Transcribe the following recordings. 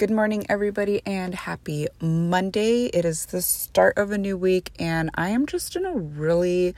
Good morning, everybody, and happy Monday. It is the start of a new week, and I am just in a really,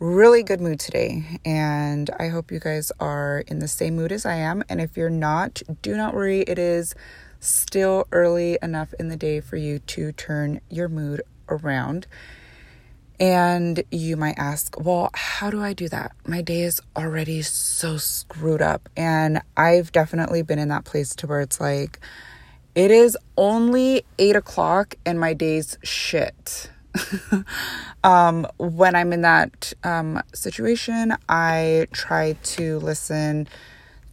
really good mood today. And I hope you guys are in the same mood as I am. And if you're not, do not worry. It is still early enough in the day for you to turn your mood around. And you might ask, well, how do I do that? My day is already so screwed up. And I've definitely been in that place to where it's like, it is only eight o'clock and my day's shit. um, when I'm in that um, situation, I try to listen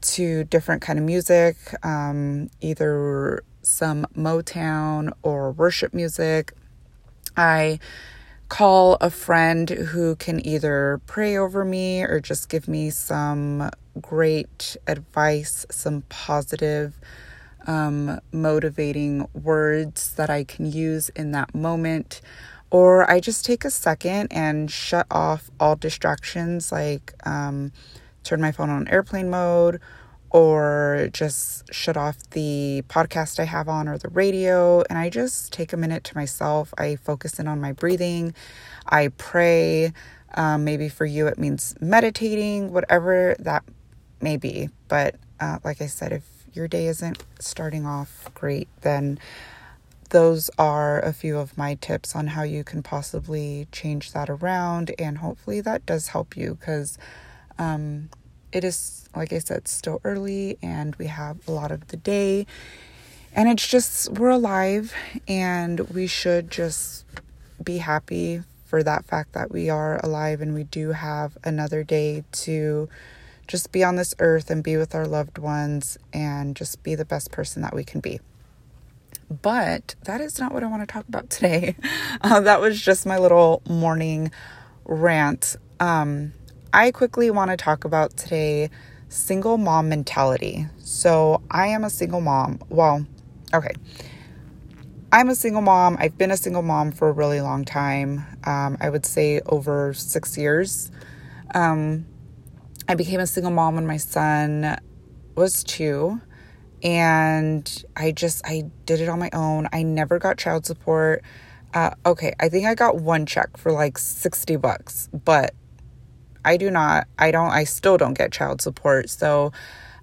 to different kind of music, um, either some Motown or worship music. I call a friend who can either pray over me or just give me some great advice, some positive, um, motivating words that I can use in that moment. Or I just take a second and shut off all distractions, like um, turn my phone on airplane mode or just shut off the podcast I have on or the radio. And I just take a minute to myself. I focus in on my breathing. I pray. Um, maybe for you, it means meditating, whatever that may be. But uh, like I said, if your day isn't starting off great, then those are a few of my tips on how you can possibly change that around. And hopefully that does help you because um, it is, like I said, still early and we have a lot of the day. And it's just, we're alive and we should just be happy for that fact that we are alive and we do have another day to just be on this earth and be with our loved ones and just be the best person that we can be. But that is not what I want to talk about today. Uh, that was just my little morning rant. Um, I quickly want to talk about today single mom mentality. So, I am a single mom. Well, okay. I'm a single mom. I've been a single mom for a really long time. Um, I would say over six years. Um, I became a single mom when my son was two. And I just, I did it on my own. I never got child support. Uh, okay, I think I got one check for like 60 bucks, but I do not, I don't, I still don't get child support. So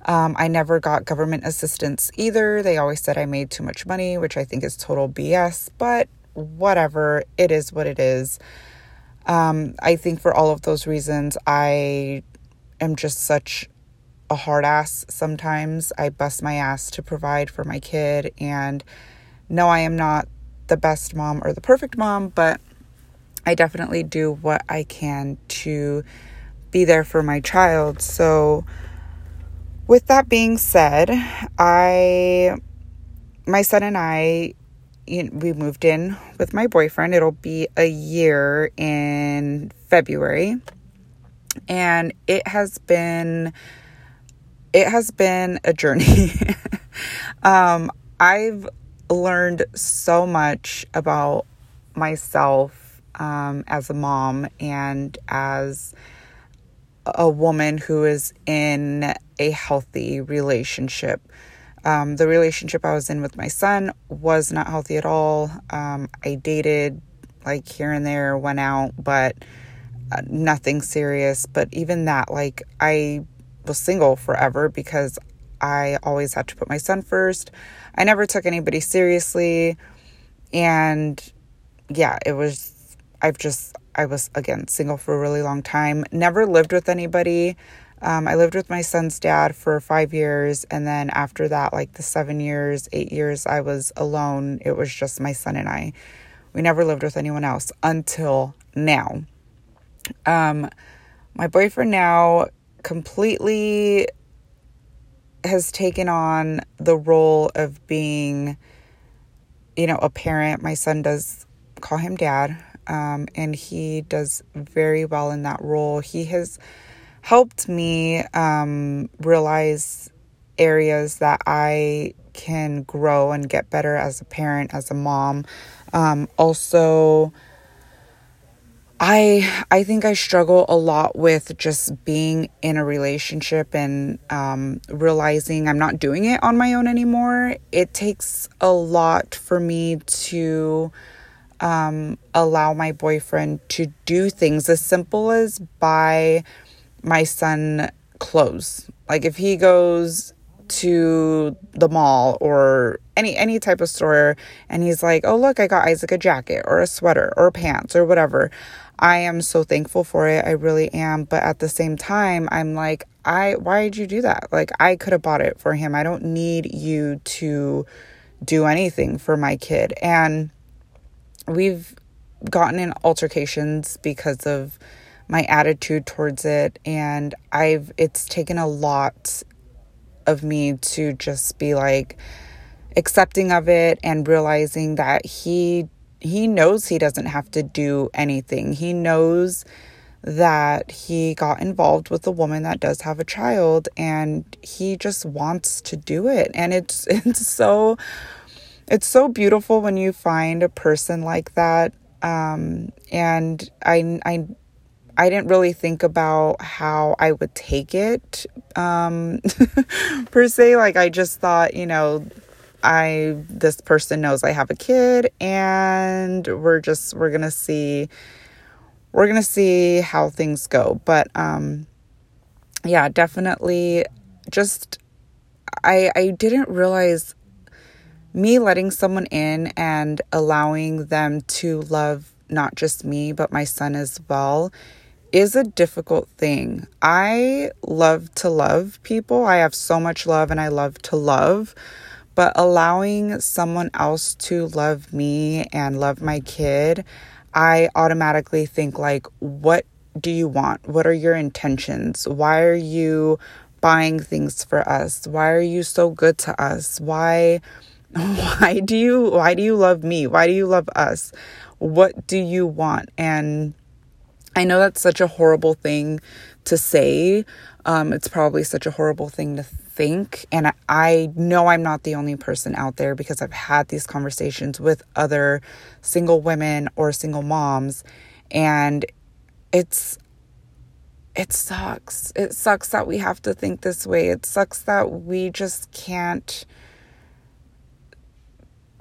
um, I never got government assistance either. They always said I made too much money, which I think is total BS, but whatever. It is what it is. Um, I think for all of those reasons, I am just such a hard ass sometimes. I bust my ass to provide for my kid. And no, I am not the best mom or the perfect mom, but I definitely do what I can to be there for my child. So, with that being said, I, my son and I, we moved in with my boyfriend. It'll be a year in February. And it has been, it has been a journey. um, I've learned so much about myself um, as a mom and as a woman who is in a healthy relationship. Um, the relationship I was in with my son was not healthy at all. Um, I dated like here and there, went out, but uh, nothing serious. But even that, like, I was single forever because I always had to put my son first. I never took anybody seriously. And yeah, it was, I've just, I was again single for a really long time. Never lived with anybody. Um, I lived with my son's dad for five years, and then after that, like the seven years, eight years, I was alone. It was just my son and I. We never lived with anyone else until now. Um, my boyfriend now completely has taken on the role of being, you know, a parent. My son does call him dad um, and he does very well in that role. He has helped me um, realize areas that I can grow and get better as a parent, as a mom. Um, also, I I think I struggle a lot with just being in a relationship and um, realizing I'm not doing it on my own anymore. It takes a lot for me to um, allow my boyfriend to do things as simple as buy my son clothes. Like if he goes to the mall or any any type of store and he's like, "Oh, look, I got Isaac a jacket or a sweater or pants or whatever." I am so thankful for it. I really am, but at the same time, I'm like, "I why did you do that? Like I could have bought it for him. I don't need you to do anything for my kid." And we've gotten in altercations because of my attitude towards it and I've it's taken a lot of me to just be like accepting of it and realizing that he he knows he doesn't have to do anything. He knows that he got involved with a woman that does have a child and he just wants to do it. And it's it's so it's so beautiful when you find a person like that. Um, and I I I didn't really think about how I would take it um, per se. Like, I just thought, you know, I this person knows I have a kid, and we're just we're gonna see we're gonna see how things go. But um, yeah, definitely, just I I didn't realize me letting someone in and allowing them to love not just me but my son as well is a difficult thing. I love to love people. I have so much love and I love to love, but allowing someone else to love me and love my kid, I automatically think like what do you want? What are your intentions? Why are you buying things for us? Why are you so good to us? Why why do you why do you love me? Why do you love us? What do you want? And I know that's such a horrible thing to say. Um, it's probably such a horrible thing to think. And I, I know I'm not the only person out there because I've had these conversations with other single women or single moms. And it's, it sucks. It sucks that we have to think this way. It sucks that we just can't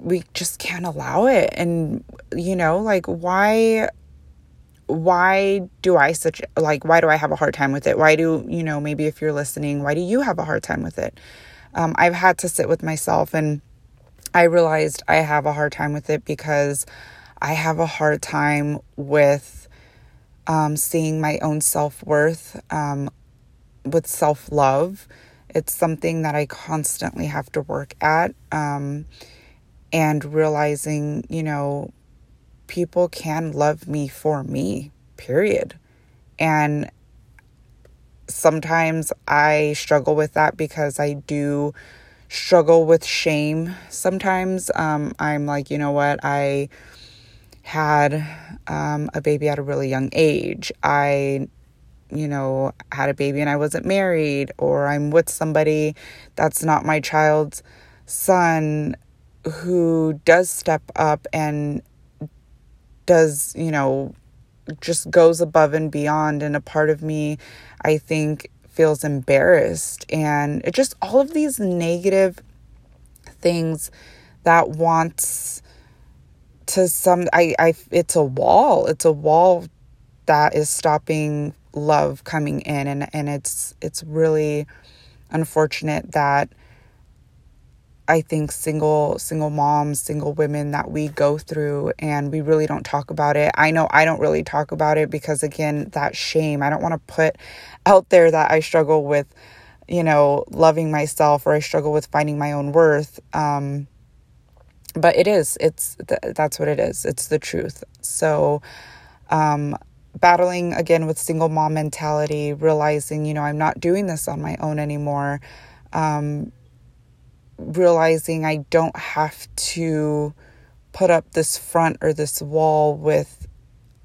we just can't allow it and you know like why why do I such like why do I have a hard time with it? Why do you know maybe if you're listening, why do you have a hard time with it? Um, I've had to sit with myself and I realized I have a hard time with it because I have a hard time with um, seeing my own self worth, um, with self love. It's something that I constantly have to work at. Um, and realizing, you know, people can love me for me, period. And sometimes I struggle with that because I do struggle with shame. Sometimes um, I'm like, you know what, I had um, a baby at a really young age. I, you know, had a baby and I wasn't married, or I'm with somebody that's not my child's son who does step up and does, you know, just goes above and beyond. And a part of me, I think, feels embarrassed. And it just all of these negative things that wants to some I, I it's a wall it's a wall that is stopping love coming in and and it's it's really unfortunate that I think single single moms, single women that we go through and we really don't talk about it. I know I don't really talk about it because again, that shame. I don't want to put out there that I struggle with, you know, loving myself or I struggle with finding my own worth. Um but it is. It's th- that's what it is. It's the truth. So um battling again with single mom mentality, realizing, you know, I'm not doing this on my own anymore. Um realizing I don't have to put up this front or this wall with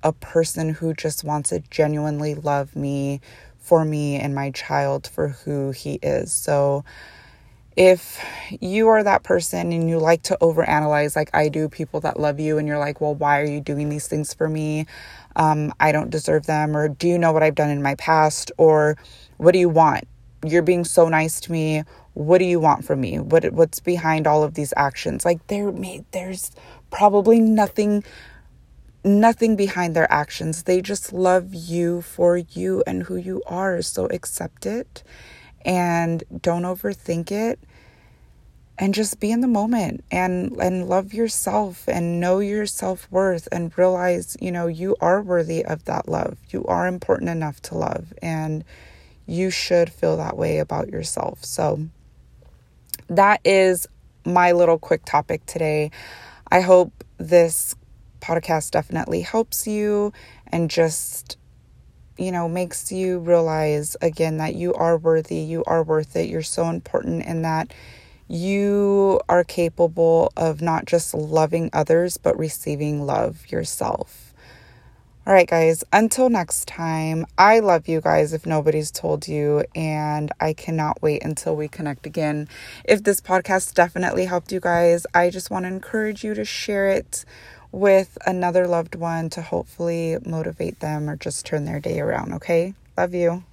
a person who just wants to genuinely love me for me and my child for who he is. So if you are that person and you like to overanalyze like I do people that love you and you're like, well, why are you doing these things for me? Um, I don't deserve them. Or do you know what I've done in my past? Or what do you want? You're being so nice to me. What do you want from me? What what's behind all of these actions? Like there may there's probably nothing nothing behind their actions. They just love you for you and who you are. So accept it and don't overthink it and just be in the moment and and love yourself and know your self-worth and realize you know you are worthy of that love you are important enough to love and you should feel that way about yourself so that is my little quick topic today i hope this podcast definitely helps you and just you know, makes you realize again that you are worthy, you are worth it, you're so important, and that you are capable of not just loving others, but receiving love yourself. All right, guys, until next time, I love you guys if nobody's told you, and I cannot wait until we connect again. If this podcast definitely helped you guys, I just want to encourage you to share it with another loved one to hopefully motivate them or just turn their day around, okay? Love you.